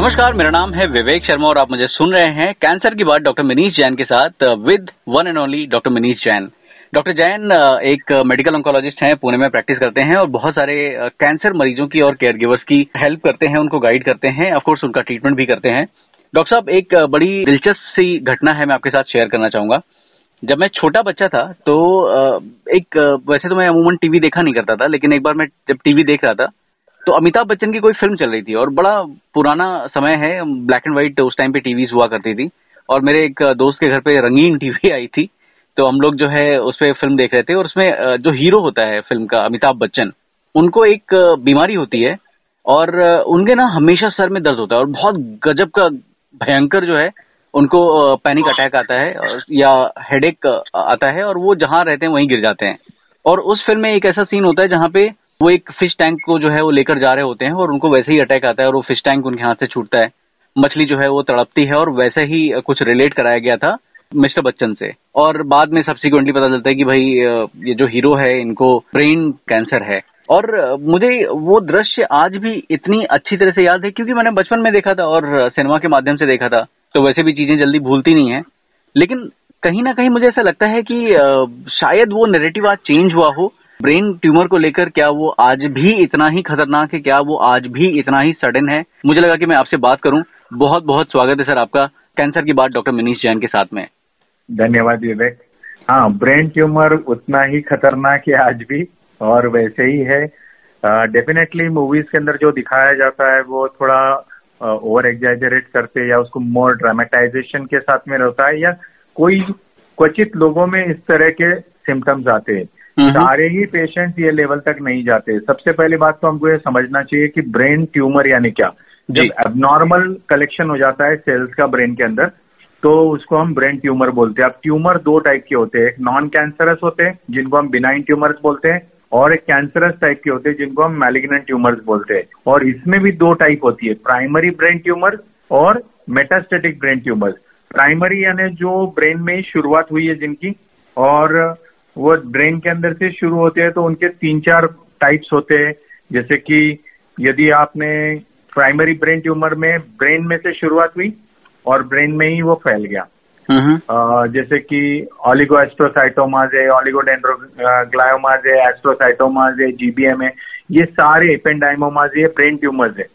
नमस्कार, मेरा नाम है विवेक शर्मा और आप मुझे सुन रहे हैं कैंसर की बात डॉक्टर मनीष जैन के साथ with one and only doctor Manish Jain. Doctor Jain एक मेडिकल ऑन्कोलॉजिस्ट हैं, पुणे में प्रैक्टिस करते हैं और बहुत सारे कैंसर मरीजों की और केयर गिवर्स की हेल्प करते हैं, उनको गाइड करते हैं ऑफकोर्स उनका ट्रीटमेंट भी करते हैं। डॉक्टर साहब, एक बड़ी दिलचस्प सी घटना है मैं आपके साथ शेयर करना चाहूँगा। जब मैं छोटा बच्चा था तो एक वैसे तो मैं अमूमन टीवी देखा नहीं करता था, लेकिन एक बार मैं जब टीवी देख रहा था तो अमिताभ बच्चन की कोई फ़िल्म चल रही थी और बड़ा पुराना समय है ब्लैक एंड व्हाइट उस टाइम पे टीवीज हुआ करती थी। और मेरे एक दोस्त के घर पे रंगीन टीवी आई थी तो हम लोग जो है उस पर फ़िल्म देख रहे थे और उसमें जो हीरो होता है फ़िल्म का अमिताभ बच्चन, उनको एक बीमारी होती है और उनके ना हमेशा सर में दर्द होता है और बहुत गजब का भयंकर जो है उनको पैनिक अटैक आता है या हेडेक आता है और वो जहाँ रहते हैं वहीं गिर जाते हैं। और उस फ़िल्म में एक ऐसा सीन होता है जहाँ पे वो एक फ़िश टैंक को जो है वो लेकर जा रहे होते हैं और उनको वैसे ही अटैक आता है और वो फ़िश टैंक उनके हाथ से छूटता है। मछली जो है वो तड़पती है और वैसे ही कुछ रिलेट कराया गया था मिस्टर बच्चन से। और बाद में सब्सिक्वेंटली पता चलता है कि भाई ये जो हीरो है, इनको ब्रेन कैंसर है। और मुझे वो दृश्य आज भी इतनी अच्छी तरह से याद है क्योंकि मैंने बचपन में देखा था और सिनेमा के माध्यम से देखा था तो वैसे भी चीज़ें जल्दी भूलती नहीं है। लेकिन कहीं ना कहीं मुझे ऐसा लगता है कि शायद वो नेरेटिव आज चेंज हुआ हो। ब्रेन ट्यूमर को लेकर क्या वो आज भी इतना ही खतरनाक है? क्या वो आज भी इतना ही सडन है? मुझे लगा कि मैं आपसे बात करूँ। बहुत बहुत स्वागत है सर आपका। कैंसर की बात डॉक्टर मनीष जैन के साथ में। धन्यवाद विवेक। हाँ ब्रेन ट्यूमर उतना ही खतरनाक है आज भी, और वैसे ही है। डेफिनेटली मूवीज़ के अंदर जो दिखाया जाता है, वो थोड़ा ओवर एग्जेजरेट करते या उसको मोर ड्रामेटाइजेशन के साथ में रहता है या कोई क्वचित लोगों में इस तरह के सिम्टम्स आते हैं। सारे ही पेशेंट ये लेवल तक नहीं जाते। सबसे पहली बात तो हमको ये समझना चाहिए कि ब्रेन ट्यूमर यानी क्या? जब एबनॉर्मल कलेक्शन हो जाता है सेल्स का ब्रेन के अंदर तो उसको हम ब्रेन ट्यूमर बोलते हैं। अब ट्यूमर दो टाइप के होते हैं। एक नॉन कैंसरस होते हैं जिनको हम बिनाइन ट्यूमर्स बोलते हैं और एक कैंसरस टाइप के होते हैं जिनको हम मैलिग्नेंट ट्यूमर्स बोलते हैं। और इसमें भी दो टाइप होती है प्राइमरी ब्रेन ट्यूमर और मेटास्टेटिक ब्रेन ट्यूमर प्राइमरी यानी जो ब्रेन में शुरुआत हुई है जिनकी और वो ब्रेन के अंदर से शुरू होते हैं तो उनके तीन चार टाइप्स होते हैं। जैसे कि यदि आपने प्राइमरी ब्रेन ट्यूमर में ब्रेन में से शुरुआत हुई और ब्रेन में ही वो फैल गया। आ, जैसे कि ऑलिगो एस्ट्रोसाइटोमाज है ऑलिगोडेंड्रोग्लायोमाज है एस्ट्रोसाइटोमाज है जीबीएम है ये सारे एपेंडाइमोमाज है ब्रेन ट्यूमर्स है।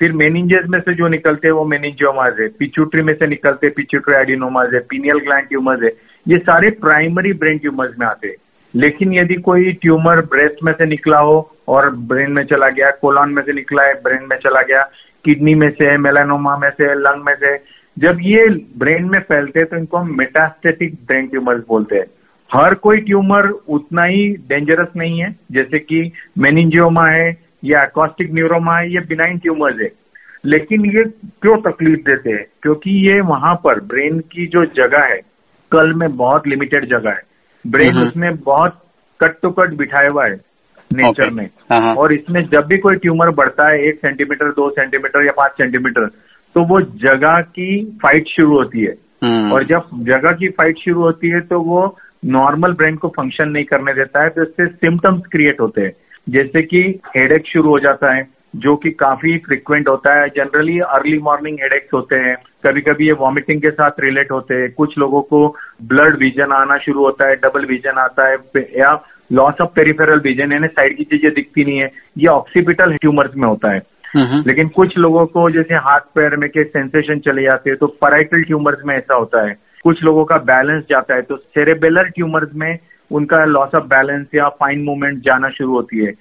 फिर मेनिंजेस में से जो निकलते हैं वो मेनिंजियोमाज है पिचुट्री में से निकलते पिचुट्री एडिनोमाज है पीनियल ग्लैंड ट्यूमर्स है। ये सारे प्राइमरी ब्रेन ट्यूमर्स में आते हैं। लेकिन यदि कोई ट्यूमर ब्रेस्ट में से निकला हो और ब्रेन में चला गया कोलॉन में से निकला है ब्रेन में चला गया किडनी में से मेलानोमा में से लंग में से, जब ये ब्रेन में फैलते हैं तो इनको हम मेटास्टेटिक ब्रेन ट्यूमर्स बोलते हैं। हर कोई ट्यूमर उतना ही डेंजरस नहीं है, जैसे कि मेनिंजियोमा है, या एकॉस्टिक न्यूरोमा है, ये बिनाइन ट्यूमर्स है। लेकिन ये क्यों तकलीफ़ देते हैं? क्योंकि ये वहाँ पर ब्रेन की जो जगह है कल में बहुत लिमिटेड जगह है। ब्रेन उसमें बहुत कट टू कट बिठाया हुआ है नेचर में। हाँ, हाँ। और इसमें जब भी कोई ट्यूमर बढ़ता है एक सेंटीमीटर दो सेंटीमीटर या पाँच सेंटीमीटर तो वो जगह की फाइट शुरू होती है। हम्म। और जब जगह की फाइट शुरू होती है तो वो नॉर्मल ब्रेन को फ़ंक्शन नहीं करने देता है तो इससे सिम्टम्स क्रिएट होते हैं। जैसे कि हेडेक शुरू हो जाता है जो कि काफ़ी फ्रिक्वेंट होता है। जनरली अर्ली मॉर्निंग हेडेक्स होते हैं। कभी कभी ये वॉमिटिंग के साथ रिलेट होते हैं। कुछ लोगों को ब्लड विजन आना शुरू होता है डबल विजन आता है या लॉस ऑफ़ पेरिफेरल विजन यानी साइड की चीज़ें दिखती नहीं है। ये ऑक्सीपिटल ट्यूमर्स में होता है। लेकिन कुछ लोगों को जैसे हाथ पैर में के सेंसेशन चले जाते हैं तो पराइटल ट्यूमर्स में ऐसा होता है। कुछ लोगों का बैलेंस जाता है तो सेरेबेलर ट्यूमर्स में उनका लॉस ऑफ़ बैलेंस या फाइन मूवमेंट जाना शुरू होती है।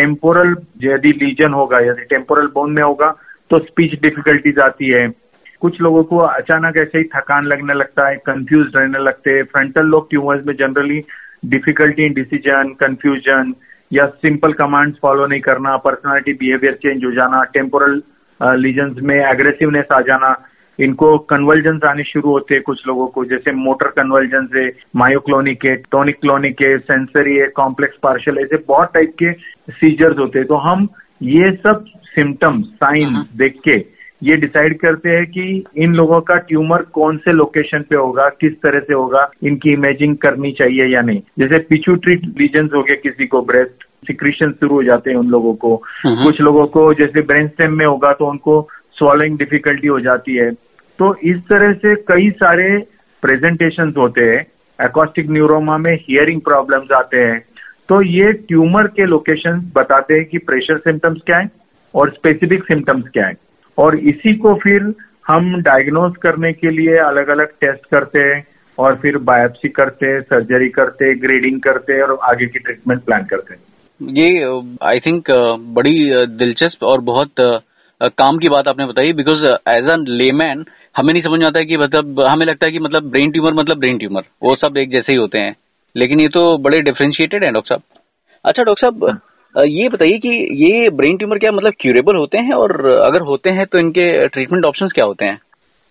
टेम्पोरल यदि लीजन होगा, यदि टेम्पोरल बोन में होगा तो स्पीच डिफिकल्टीज आती है। कुछ लोगों को अचानक ऐसे ही थकान लगने लगता है कंफ्यूज रहने लगते हैं। फ्रंटल लोग ट्यूमर्स में generally difficulty in decision confusion या सिंपल कमांड्स फॉलो नहीं करना पर्सनालिटी बिहेवियर चेंज हो जाना टेम्पोरल लीजन्स में एग्रेसिवनेस आ जाना इनको कन्वर्जन आने शुरू होते हैं कुछ लोगों को जैसे मोटर कन्वर्जन है मायोक्लोनिक है टोनिक क्लोनिक है सेंसरी है कॉम्प्लेक्स पार्शल ऐसे बहुत टाइप के सीजर्स होते हैं तो हम ये सब सिम्टम्स साइन हाँ। देख के ये डिसाइड करते हैं कि इन लोगों का ट्यूमर कौन से लोकेशन पे होगा किस तरह से होगा इनकी इमेजिंग करनी चाहिए या नहीं जैसे पिचूट्री लीजन हो गए किसी को ब्रेस्ट सिक्रीशन शुरू हो जाते हैं उन लोगों को हाँ। कुछ लोगों को जैसे ब्रेन स्टेम में होगा तो उनको स्वॉलिंग डिफिकल्टी हो जाती है तो इस तरह से कई सारे प्रेजेंटेशन होते हैं। एकॉस्टिक न्यूरोमा में हियरिंग प्रॉब्लम्स आते हैं। तो ये ट्यूमर के लोकेशन बताते हैं कि प्रेशर सिम्टम्स क्या है और स्पेसिफिक सिम्टम्स क्या है। और इसी को फिर हम डायग्नोज करने के लिए अलग अलग टेस्ट करते हैं और फिर बायोप्सी करते सर्जरी करते ग्रेडिंग करते और आगे की ट्रीटमेंट प्लान करते हैं। ये आई थिंक बड़ी दिलचस्प और बहुत काम की बात आपने बताई बिकॉज़ एज अ लेमैन हमें नहीं समझ में आता है कि मतलब हमें लगता है कि मतलब ब्रेन ट्यूमर मतलब ब्रेन ट्यूमर वो सब एक जैसे ही होते हैं। लेकिन ये तो बड़े डिफ्रेंशिएटेड है डॉक्टर साहब। अच्छा डॉक्टर साहब हाँ। ये बताइए कि ये ब्रेन ट्यूमर क्या मतलब क्यूरेबल होते हैं? और अगर होते हैं तो इनके ट्रीटमेंट ऑप्शंस क्या होते हैं?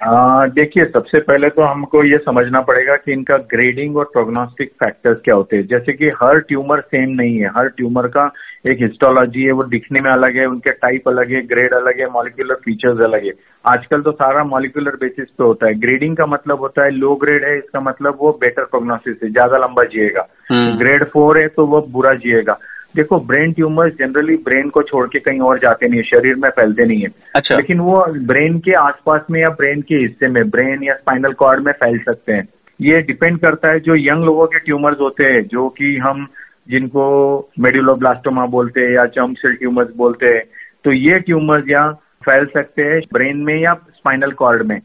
देखिए सबसे पहले तो हमको ये समझना पड़ेगा कि इनका ग्रेडिंग और प्रोग्नोस्टिक फैक्टर्स क्या होते हैं। जैसे कि हर ट्यूमर सेम नहीं है। हर ट्यूमर का एक हिस्टोलॉजी है वो दिखने में अलग है उनके टाइप अलग है ग्रेड अलग है मॉलिकुलर फीचर्स अलग है। आजकल तो सारा मॉलिकुलर बेसिस पे होता है। ग्रेडिंग का मतलब होता है लो ग्रेड है इसका मतलब वो बेटर प्रोग्नोसिस है ज़्यादा लंबा जिएगा। ग्रेड हम्म। फोर है तो वो बुरा जिएगा। देखो ब्रेन ट्यूमर्स जनरली ब्रेन को छोड़ के कहीं और जाते नहीं है शरीर में फैलते नहीं है। अच्छा। लेकिन वो ब्रेन के आसपास में या ब्रेन के हिस्से में ब्रेन या स्पाइनल कॉर्ड में फैल सकते हैं। ये डिपेंड करता है जो यंग लोगों के ट्यूमर्स होते हैं जो कि हम जिनको मेडुलोब्लास्टोमा बोलते हैं या चम सेल ट्यूमर्स बोलते हैं। तो ये ट्यूमर्स या फैल सकते हैं ब्रेन में या स्पाइनल कॉर्ड में।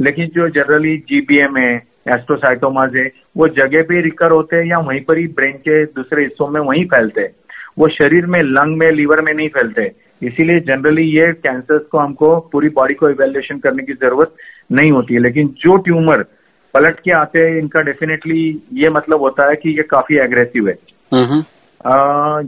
लेकिन जो जनरली जीबीएम है एस्ट्रोसाइटोमाज है वो जगह पे रिकर होते हैं या वहीं पर ही ब्रेन के दूसरे हिस्सों में वहीं फैलते हैं। वो शरीर में लंग में लीवर में नहीं फैलते। इसीलिए जनरली ये कैंसर्स को हमको पूरी बॉडी को इवेल्युएशन करने की ज़रूरत नहीं होती है। लेकिन जो ट्यूमर पलट के आते हैं इनका डेफिनेटली ये मतलब होता है कि ये काफ़ी एग्रेसिव है।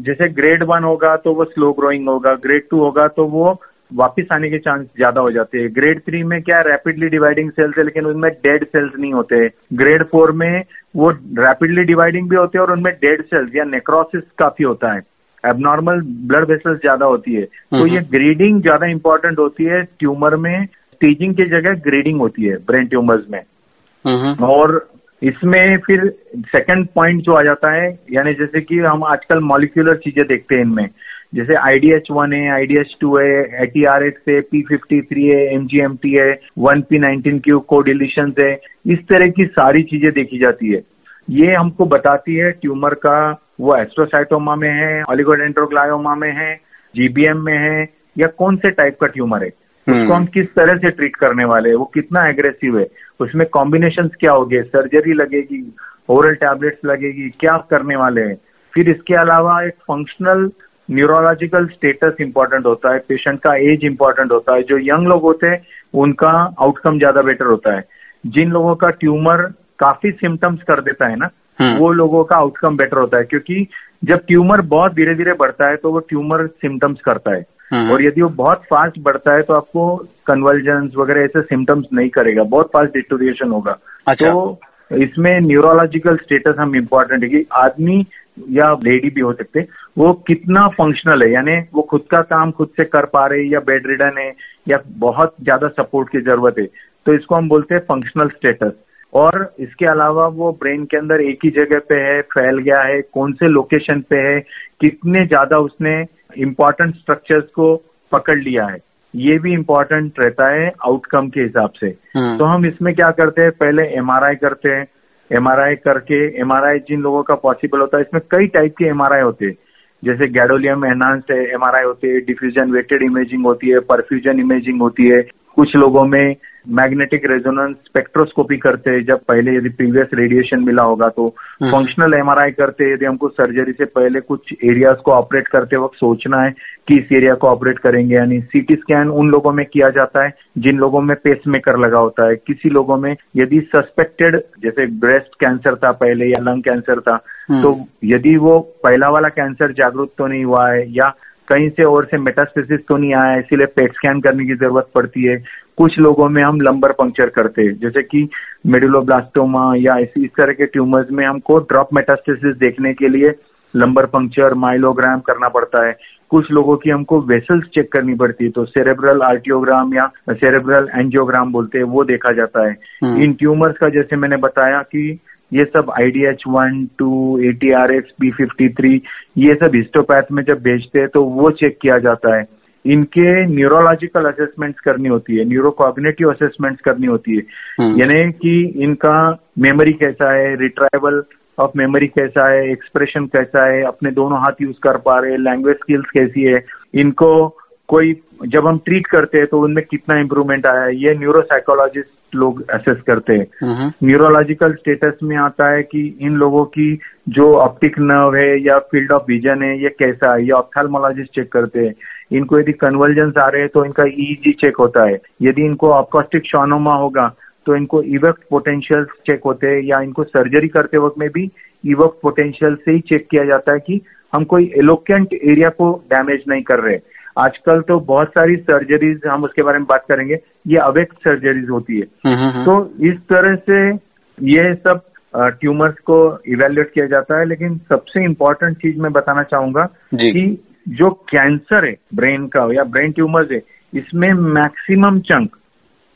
जैसे ग्रेड वन होगा तो वो स्लो ग्रोइंग होगा ग्रेड टू होगा तो वो वापिस आने के चांस ज़्यादा हो जाते हैं। ग्रेड थ्री में क्या रैपिडली डिवाइडिंग सेल्स है लेकिन उनमें डेड सेल्स नहीं होते। ग्रेड फोर में वो रैपिडली डिवाइडिंग भी होते हैं और उनमें डेड सेल्स या नेक्रोसिस काफ़ी होता है। एबनॉर्मल ब्लड वेसल्स ज़्यादा होती है। तो ये ग्रेडिंग ज़्यादा इंपॉर्टेंट होती है ट्यूमर में स्टेजिंग की जगह ग्रेडिंग होती है ब्रेन ट्यूमर्स में। और इसमें फिर सेकंड पॉइंट जो आ जाता है यानी जैसे कि हम आजकल मॉलिक्यूलर चीज़ें देखते हैं इनमें। जैसे आईडीएच वन है आईडीएच टू है एटी आर एक्स है पी फिफ्टी थ्री है एमजीएमटी है one P nineteen Q codeletion है इस तरह की सारी चीज़ें देखी जाती है। ये हमको बताती है ट्यूमर का वो एस्ट्रोसाइटोमा में है ऑलिगोडेंड्रोग्लायोमा में है जीबीएम में है या कौन से टाइप का ट्यूमर है? हम्म। उसको हम किस तरह से ट्रीट करने वाले हैं? वो कितना एग्रेसिव है? उसमें कॉम्बिनेशन क्या होंगे सर्जरी लगेगी ओरल टैबलेट्स लगेगी क्या करने वाले हैं? फिर इसके अलावा एक फंक्शनल न्यूरोलॉजिकल स्टेटस इंपॉर्टेंट होता है पेशेंट का एज इंपॉर्टेंट होता है जो यंग लोग होते हैं उनका आउटकम ज़्यादा बेटर होता है। जिन लोगों का ट्यूमर काफ़ी सिम्टम्स कर देता है ना हम्म। वो लोगों का आउटकम बेटर होता है क्योंकि जब ट्यूमर बहुत धीरे धीरे बढ़ता है तो वो ट्यूमर सिम्टम्स करता है हम्म। और यदि वो बहुत फास्ट बढ़ता है तो आपको कन्वर्जन वगैरह ऐसे सिम्टम्स नहीं करेगा बहुत फास्ट डिटोरिएशन होगा अच्छा। तो इसमें न्यूरोलॉजिकल स्टेटस हम इम्पोर्टेंट है कि आदमी या लेडी भी हो सकते वो कितना फंक्शनल है यानी वो खुद का काम खुद से कर पा रहे या बेड रिडन है या बहुत ज़्यादा सपोर्ट की ज़रूरत है तो इसको हम बोलते हैं फंक्शनल स्टेटस और इसके अलावा वो ब्रेन के अंदर एक ही जगह पे है फैल गया है कौन से लोकेशन पे है कितने ज़्यादा उसने इम्पोर्टेंट स्ट्रक्चर्स को पकड़ लिया है ये भी इम्पोर्टेंट रहता है आउटकम के हिसाब से। हम्म। तो हम इसमें क्या करते हैं पहले एमआरआई करते हैं एमआरआई करके एमआरआई जिन लोगों का पॉसिबल होता है इसमें कई टाइप के एमआरआई होते हैं। जैसे गैडोलियम एनहांस्ड एमआरआई होती है डिफ्यूजन वेटेड इमेजिंग होती है परफ्यूजन इमेजिंग होती है। कुछ लोगों में मैग्नेटिक रेजोनेंस स्पेक्ट्रोस्कोपी करते हैं जब पहले यदि प्रीवियस रेडिएशन मिला होगा तो फंक्शनल हम्म। एमआरआई करते हैं यदि हमको सर्जरी से पहले कुछ एरियाज़ को ऑपरेट करते वक्त सोचना है कि इस एरिया को ऑपरेट करेंगे यानी सीटी स्कैन उन लोगों में किया जाता है जिन लोगों में पेस मेकर लगा होता है किसी लोगों में यदि सस्पेक्टेड जैसे ब्रेस्ट कैंसर था पहले या लंग कैंसर था हम्म। तो यदि वो पहला वाला कैंसर जागरूक तो नहीं हुआ है या कहीं से और से मेटास्पेसिस तो नहीं आया इसीलिए पेट स्कैन करने की ज़रूरत पड़ती है। कुछ लोगों में हम लंबर पंक्चर करते हैं जैसे कि मेडुलोब्लास्टोमा या इस, इस तरह के ट्यूमर्स में हमको ड्रॉप मेटास्टेसिस देखने के लिए लंबर पंक्चर माइलोग्राम करना पड़ता है। कुछ लोगों की हमको वेसल्स चेक करनी पड़ती है तो सेरेब्रल आर्टियोग्राम या सेरेब्रल एंजियोग्राम बोलते हैं वो देखा जाता है। हम्म। इन ट्यूमर्स का जैसे मैंने बताया कि ये सब I D H one two A T R X B fifty three ये सब हिस्टोपैथ में जब भेजते हैं तो वो चेक किया जाता है इनके न्यूरोलॉजिकल असेसमेंट्स करनी होती है न्यूरोकॉग्नेटिव असेसमेंट्स करनी होती है हम्म। यानी कि इनका मेमोरी कैसा है रिट्राइवल ऑफ़ मेमोरी कैसा है एक्सप्रेशन कैसा है अपने दोनों हाथ यूज़ कर पा रहे हैं लैंग्वेज स्किल्स कैसी है इनको कोई जब हम ट्रीट करते हैं तो उनमें कितना इम्प्रूवमेंट आया है ये न्यूरोसाइकोलॉजिस्ट लोग असेस करते हैं। हम्म, न्यूरोलॉजिकल स्टेटस में आता है कि इन लोगों की जो ऑप्टिक नर्व है या फ़ील्ड ऑफ़ विजन है ये कैसा है ये ऑप्थालमोलॉजिस्ट चेक करते हैं। इनको यदि कन्वर्जेंस आ रहे हैं तो इनका ईजी चेक होता है। यदि इनको ऑपकॉस्टिक शॉनोमा होगा तो इनको इवक्ट पोटेंशियल चेक होते हैं या इनको सर्जरी करते वक्त में भी इवक्ट पोटेंशियल से ही चेक किया जाता है कि हम कोई एलोकेंट एरिया को डैमेज नहीं कर रहे आजकल तो बहुत सारी सर्जरीज हम उसके बारे में बात करेंगे ये अवेक्ट सर्जरीज होती है। हम्म, हम्म, तो इस तरह से ये सब ट्यूमर्स को इवेल्युएट किया जाता है लेकिन सबसे इम्पोर्टेंट चीज़ मैं बताना चाहूँगा कि जो कैंसर है ब्रेन का या ब्रेन ट्यूमर्स है इसमें मैक्सिमम चंक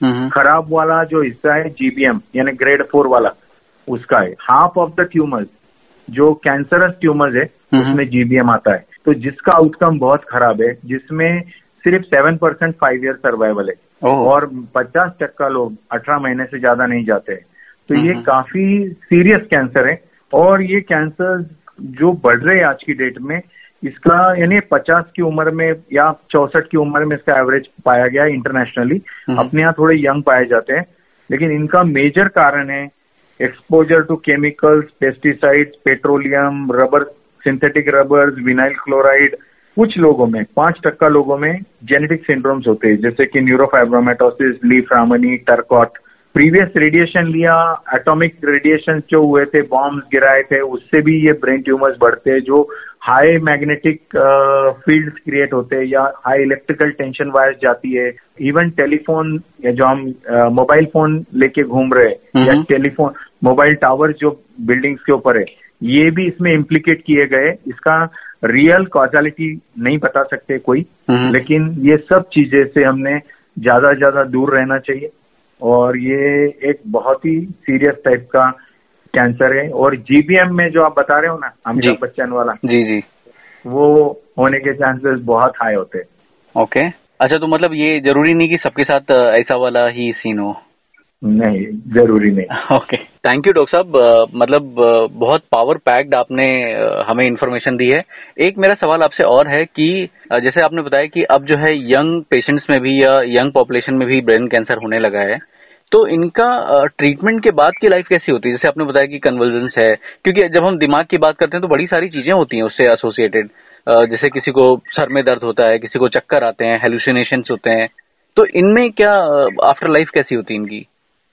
हम्म, खराब वाला जो हिस्सा है जीबीएम यानी ग्रेड फोर वाला उसका है। हाफ़ ऑफ़ द ट्यूमर्स जो कैंसरस ट्यूमर्स है हम्म। उसमें जीबीएम आता है। तो जिसका आउटकम बहुत खराब है जिसमें सिर्फ़ seven percent five year survival है। और पचास टक्का लोग अठारह महीने से ज़्यादा नहीं जाते हैं। तो ये हम्म। काफ़ी सीरियस कैंसर है और ये कैंसर जो बढ़ रहे हैं आज की डेट में इसका यानी पचास की उम्र में या चौसठ की उम्र में इसका एवरेज पाया गया है इंटरनेशनली हम्म। अपने यहाँ थोड़े यंग पाए जाते हैं। लेकिन इनका मेजर कारण है exposure to chemicals pesticides petroleum rubber synthetic rubbers vinyl chloride कुछ लोगों में पाँच टक्का लोगों में जेनेटिक सिंड्रोम्स होते हैं जैसे कि neurofibromatosis Li Fraumeni Turcot previous radiation लिया एटॉमिक रेडिएशन जो हुए थे बॉम्ब्स गिराए थे उससे भी ये ब्रेन ट्यूमर्स बढ़ते हैं जो हाई मैग्नेटिक फील्ड्स क्रिएट होते हैं या हाई इलेक्ट्रिकल टेंशन वायर्स जाती है इवन टेलीफोन या जो हम मोबाइल फ़ोन लेके घूम रहे हैं या। टेलीफोन मोबाइल टावर जो बिल्डिंग्स के ऊपर है ये भी इसमें इम्प्लीकेट किए गए। इसका रियल कॉजालिटी नहीं बता सकते कोई हम्म। लेकिन ये सब चीज़ें से हमने ज़्यादा ज़्यादा दूर रहना चाहिए। और ये एक बहुत ही सीरियस टाइप का कैंसर है। और जीबीएम में जो आप बता रहे हो ना अमिताभ बच्चन वाला जी जी। वो होने के चांसेस बहुत हाई होते हैं। ओके अच्छा तो मतलब ये ज़रूरी नहीं कि सबके साथ ऐसा वाला ही सीन हो। नहीं, ज़रूरी नहीं। ओके थैंक यू डॉक्टर साहब। मतलब बहुत पावर पैक्ड आपने हमें इन्फॉर्मेशन दी है। एक मेरा सवाल आपसे और है कि जैसे आपने बताया कि अब जो है यंग पेशेंट्स में भी या यंग पॉपुलेशन में भी ब्रेन कैंसर होने लगा है। तो इनका ट्रीटमेंट के बाद की लाइफ कैसी होती है? जैसे आपने बताया कि कन्वर्जेंस है, क्योंकि जब हम दिमाग की बात करते हैं तो बड़ी सारी चीज़ें होती हैं उससे एसोसिएटेड जैसे किसी को सर में दर्द होता है, किसी को चक्कर आते हैं हेलुसिनेशंस होते हैं। तो इनमें क्या आफ्टर लाइफ कैसी होती है इनकी?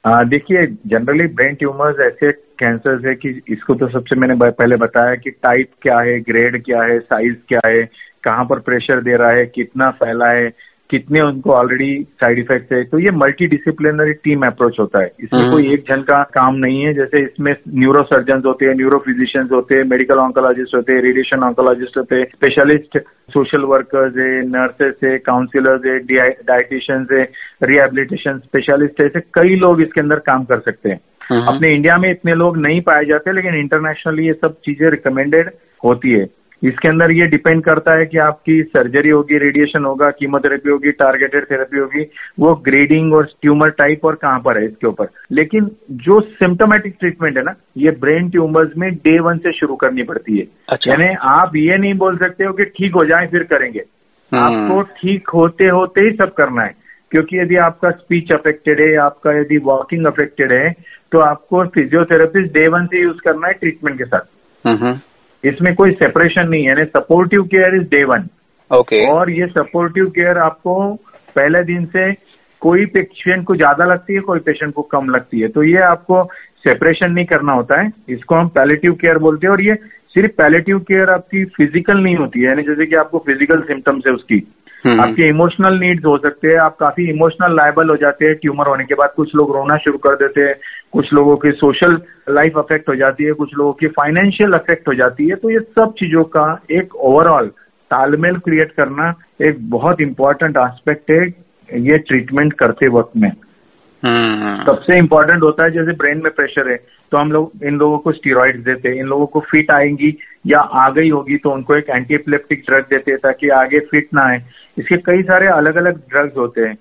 देखिए जनरली ब्रेन ट्यूमर्स ऐसे कैंसर्स है कि इसको तो सबसे मैंने पहले बताया कि टाइप क्या है ग्रेड क्या है साइज़ क्या है, कहाँ पर प्रेशर दे रहा है, कितना फैला है कितने उनको ऑलरेडी साइड इफ़ेक्ट है। तो ये मल्टी डिसिप्लिनरी टीम अप्रोच होता है। इसमें हम्म। कोई एक जन का काम नहीं है। जैसे इसमें न्यूरो सर्जन होते हैं न्यूरो फिजिशियंस होते हैं मेडिकल ऑन्कोलॉजिस्ट होते हैं रेडिएशन ऑन्कोलॉजिस्ट होते हैं स्पेशलिस्ट सोशल वर्कर्स है नर्सेस है काउंसिलर्स है डाइटिशियंस है रिहेबिलिटेशन स्पेशलिस्ट है। ऐसे कई लोग इसके अंदर काम कर सकते हैं। हम्म। अपने इंडिया में इतने लोग नहीं पाए जाते लेकिन इंटरनेशनली ये सब चीज़ें रिकमेंडेड होती है। इसके अंदर ये डिपेंड करता है कि आपकी सर्जरी होगी रेडिएशन होगा कीमोथेरेपी होगी टारगेटेड थेरेपी होगी वो ग्रेडिंग और ट्यूमर टाइप और कहाँ पर है इसके ऊपर। लेकिन जो सिम्टोमेटिक ट्रीटमेंट है ना ये ब्रेन ट्यूमर्स में डे वन से शुरू करनी पड़ती है। अच्छा। यानी आप ये नहीं बोल सकते हो कि ठीक हो जाए फिर करेंगे। हम्म। आपको ठीक होते होते ही सब करना है। क्योंकि यदि आपका स्पीच अफेक्टेड है आपका यदि वॉकिंग अफेक्टेड है तो आपको फिजियोथेरेपिस्ट डे वन से यूज़ करना है ट्रीटमेंट के साथ। हम्म। इसमें कोई सेपरेशन नहीं है। यानी supportive care is day one okay और ये सपोर्टिव केयर आपको पहले दिन से कोई पेशेंट को ज़्यादा लगती है कोई पेशेंट को कम लगती है। तो ये आपको सेपरेशन नहीं करना होता है। इसको हम पैलेटिव केयर बोलते हैं। और ये सिर्फ़ पैलेटिव केयर आपकी फ़िज़िकल नहीं होती है। यानी जैसे कि आपको फ़िज़िकल सिम्टम्स है उसकी। आपके इमोशनल नीड्स हो सकते हैं, आप काफ़ी इमोशनल लाइबल हो जाते हैं ट्यूमर होने के बाद कुछ लोग रोना शुरू कर देते हैं, कुछ लोगों की सोशल लाइफ अफेक्ट हो जाती है, कुछ लोगों की फाइनेंशियल अफेक्ट हो जाती है तो ये सब चीज़ों का एक ओवरऑल तालमेल क्रिएट करना एक बहुत इंपॉर्टेंट आस्पेक्ट है, ये ट्रीटमेंट करते वक्त में हम्म। सबसे इम्पोर्टेंट होता है जैसे ब्रेन में प्रेशर है तो हम लोग, इन लोगों को स्टीरोइड देते हैं, इन लोगों को फिट आएँगी या आ गई होगी तो उनको एक एंटी एपिलेप्टिक ड्रग देते हैं ताकि आगे फिट ना आए। इसके कई सारे अलग अलग ड्रग्स होते हैं।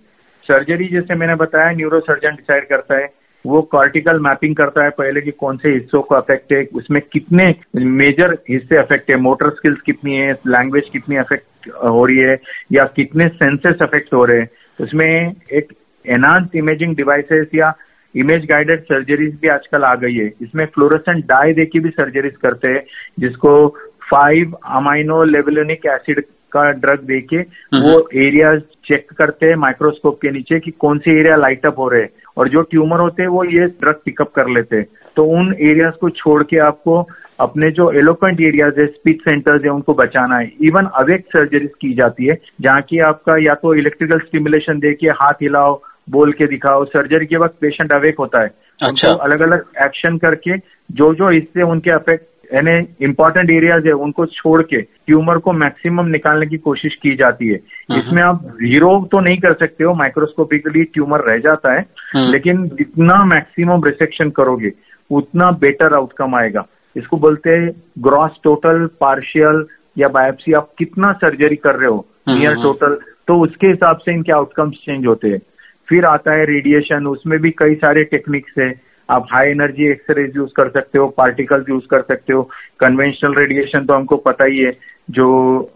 सर्जरी जैसे मैंने बताया न्यूरो सर्जन डिसाइड करता है, वो कॉर्टिकल मैपिंग करता है पहले कि कौन से हिस्सों को अफेक्ट है, उसमें कितने मेजर हिस्से अफेक्ट है मोटर स्किल्स कितनी है लैंग्वेज कितनी अफेक्ट हो रही है, या कितने सेंसेस अफेक्ट हो रहे हैं। उसमें एक एनहांस इमेजिंग डिवाइसेस या इमेज गाइडेड सर्जरीज भी आजकल आ गई है। इसमें फ्लोरोसेंट डाई दे की भी सर्जरीज करते हैं जिसको फाइव अमाइनो लेवलोनिक एसिड का ड्रग देके हम्म। वो एरिया चेक करते हैं माइक्रोस्कोप के नीचे कि कौन से एरिया लाइट अप हो रहे हैं। और जो ट्यूमर होते हैं वो ये ड्रग पिकअप कर लेते हैं। तो उन एरियाज़ को छोड़ के आपको अपने जो एलोक्वेंट एरियाज़ है स्पीच सेंटर्स है उनको बचाना है। इवन अवेक सर्जरीज की जाती है जहाँ की आपका या तो इलेक्ट्रिकल स्टिमुलेशन दे के हाथ हिलाओ बोल के दिखाओ। सर्जरी के वक्त पेशेंट अवेक होता है। अच्छा। अलग अलग एक्शन करके जो जो इससे उनके अफेक्ट यानी इंपॉर्टेंट एरियाज़ है उनको छोड़ के ट्यूमर को मैक्सिमम निकालने की कोशिश की जाती है। हम्म। इसमें आप ज़ीरो तो नहीं कर सकते हो माइक्रोस्कोपिकली ट्यूमर रह जाता है हम्म। लेकिन जितना मैक्सिमम रिसेक्शन करोगे उतना बेटर आउटकम आएगा। इसको बोलते हैं ग्रॉस टोटल पार्शियल या बायोप्सी आप कितना सर्जरी कर रहे हो नियर हम्म, टोटल तो उसके हिसाब से इनके आउटकम्स चेंज होते हैं। फिर आता है रेडिएशन उसमें भी कई सारे टेक्निक्स है। आप हाई एनर्जी एक्सरेज यूज़ कर सकते हो पार्टिकल्स यूज़ कर सकते हो। कन्वेंशनल रेडिएशन तो हमको पता ही है। जो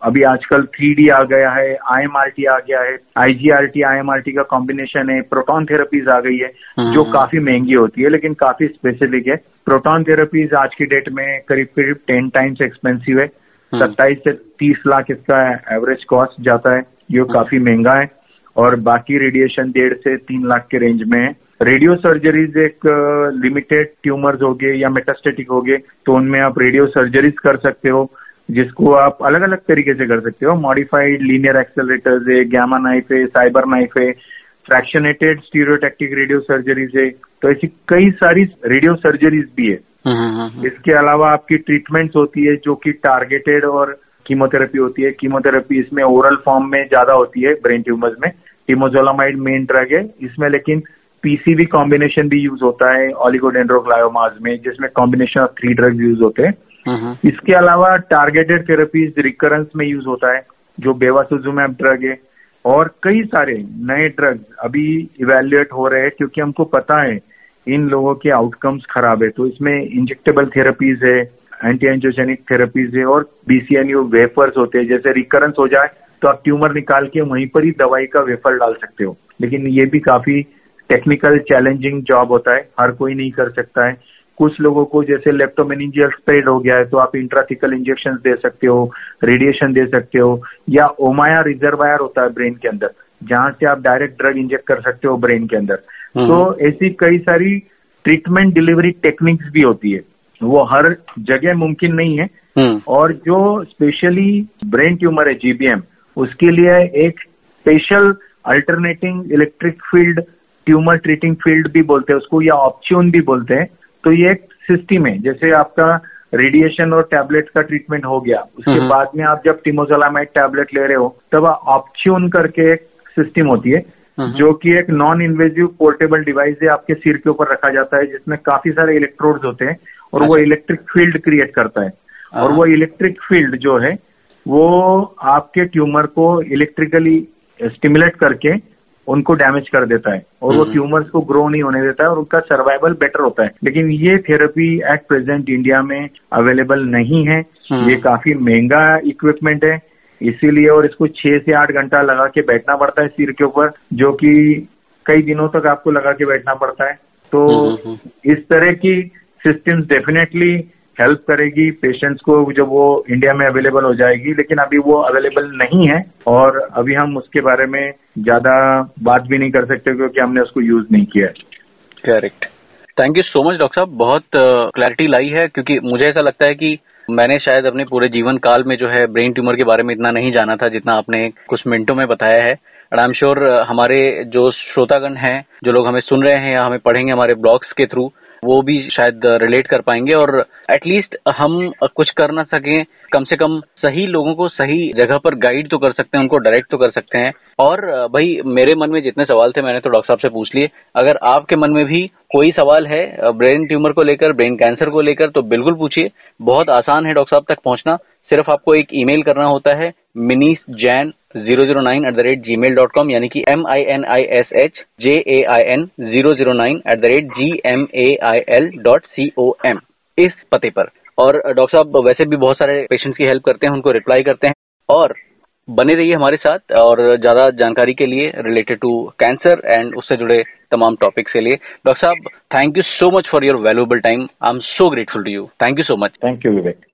अभी आजकल थ्री आ गया है आईएमआरटी आ गया है आईजीआरटी आईएमआरटी का कॉम्बिनेशन है प्रोटॉन थेरेपीज आ गई है जो हम्म। काफ़ी महँगी होती है लेकिन काफ़ी स्पेसिफिक है प्रोटॉन थेरेपीज आज की डेट में करीब करीब टेन टाइम्स एक्सपेंसिव है हम्म। सत्ताईस से तीस लाख इसका एवरेज कॉस्ट जाता है ये हम्म। काफ़ी महँगा है और बाकी रेडिएशन डेढ़ से तीन लाख के रेंज में है रेडियो सर्जरीज एक लिमिटेड ट्यूमर्स हो गए या मेटास्टेटिक हो गए तो उनमें आप रेडियो सर्जरीज कर सकते हो जिसको आप अलग अलग तरीके से कर सकते हो। मॉडिफाइड लीनियर एक्सेलरेटर्स है गैमा नाइफ है साइबर नाइफ है फ्रैक्शनेटेड स्टीरियोटैक्टिक रेडियो सर्जरीज है। तो ऐसी कई सारी रेडियो सर्जरीज भी है। हम्म, हम्म, हम्म, इसके अलावा आपकी ट्रीटमेंट्स होती है जो कि टारगेटेड और कीमोथेरेपी होती है। कीमोथेरेपी इसमें ओरल फॉर्म में ज़्यादा होती है ब्रेन ट्यूमर्स में। टीमोजोलामाइड मेन ड्रग है इसमें लेकिन पीसीबी कॉम्बिनेशन भी यूज़ होता है ऑलिगोडेंड्रोग्लायोमाज में जिसमें combination of three drug use होते हैं। इसके अलावा टारगेटेड थेरेपीज रिकरेंस में यूज़ होता है, जो बेवासुजुमैब ड्रग है, और कई सारे नए ड्रग्स अभी इवेल्युएट हो रहे हैं, क्योंकि हमको पता है इन लोगों के आउटकम्स खराब है। तो इसमें इंजेक्टेबल थेरेपीज है एंटी एंजियोजेनिक थेरेपीज है, और बीसीएनयू वेफर्स होते हैं। जैसे रिकरेंस हो जाए तो आप ट्यूमर निकाल के वहीं पर ही दवाई का वेफर डाल सकते हो। लेकिन ये भी काफ़ी टेक्निकल चैलेंजिंग जॉब होता है, हर कोई नहीं कर सकता है। कुछ लोगों को जैसे लेप्टोमेनिजियल स्प्रेड हो गया है तो आप इंट्राथिकल इंजेक्शन दे सकते हो रेडिएशन दे सकते हो या ओमाया रिजर्वायर होता है ब्रेन के अंदर जहाँ से आप डायरेक्ट ड्रग इंजेक्ट कर सकते हो ब्रेन के अंदर हम्म। तो ऐसी कई सारी ट्रीटमेंट डिलीवरी टेक्निक्स भी होती है वो हर जगह मुमकिन नहीं है हम्म। और जो स्पेशली ब्रेन ट्यूमर है जीबीएम उसके लिए एक special alternating electric field tumour treating field भी बोलते हैं उसको या ऑप्शन भी बोलते हैं तो ये एक सिस्टम है। जैसे आपका रेडिएशन और टैबलेट का ट्रीटमेंट हो गया। उसके हम्म। बाद में आप जब टिमोजोलामाइड टैबलेट ले रहे हो तब ऑप्शन करके एक सिस्टम होती है हम्म। जो कि एक नॉन इन्वेजिव पोर्टेबल डिवाइस है आपके सिर के ऊपर रखा जाता है जिसमें काफ़ी सारे इलेक्ट्रोड्स होते हैं और वो इलेक्ट्रिक फ़ील्ड क्रिएट करता है। और वो इलेक्ट्रिक फ़ील्ड जो है वो आपके ट्यूमर को इलेक्ट्रिकली स्टिमुलेट करके उनको डैमेज कर देता है और वो ट्यूमर्स हम्म। को ग्रो नहीं होने देता है और उनका सर्वाइवल बेटर होता है। लेकिन ये थेरेपी एट प्रेजेंट इंडिया में अवेलेबल नहीं है। हम्म। ये काफ़ी महँगा इक्विपमेंट है। इसीलिए और इसको छह से आठ घंटा लगा के बैठना पड़ता है सिर के ऊपर जो कि कई दिनों तक आपको लगा के बैठना पड़ता है। तो हम्म, इस तरह की सिस्टम्स डेफिनेटली हेल्प करेगी पेशेंट्स को जब वो इंडिया में अवेलेबल हो जाएगी, लेकिन अभी वो अवेलेबल नहीं है और अभी हम उसके बारे में ज़्यादा बात भी नहीं कर सकते क्योंकि हमने उसको यूज़ नहीं किया है। Correct thank you so much doctor साहब। बहुत क्लैरिटी लाई है क्योंकि मुझे ऐसा लगता है कि मैंने शायद अपने पूरे जीवन काल में जो है ब्रेन ट्यूमर के बारे में इतना नहीं जाना था जितना आपने कुछ मिनटों में बताया है। आई एम श्योर हमारे जो श्रोतागण हैं, जो लोग हमें सुन रहे हैं या हमें पढ़ेंगे हमारे ब्लॉग्स के थ्रू वो भी शायद रिलेट कर पाएँगे और एटलीस्ट हम कुछ कर ना सकें। कम से कम सही लोगों को सही जगह पर गाइड तो कर सकते हैं, उनको डायरेक्ट तो कर सकते हैं। और, भाई, मेरे मन में जितने सवाल थे मैंने तो डॉक्टर साहब से पूछ लिए। अगर आपके मन में भी कोई सवाल है ब्रेन ट्यूमर को लेकर ब्रेन कैंसर को लेकर तो बिल्कुल पूछिए। बहुत आसान है डॉक्टर साहब तक पहुँचना। सिर्फ़ आपको एक ईमेल करना होता है Minish Jain zero zero nine eight the rate gmail dot com यानी कि M I N I S H J A I N zero zero nine eight the rate G M A I L dot C O M इस पते पर। और doctor साहब, वैसे भी बहुत सारे पेशेंट्स की हेल्प करते हैं, उनको रिप्लाई करते हैं। और बने रहिए हमारे साथ, और ज़्यादा जानकारी के लिए रिलेटेड टू कैंसर एंड उससे जुड़े तमाम टॉपिक्स के लिए। डॉक्टर साहब thank you so much for your valuable time I am so grateful to you thank you so much thank you Vivek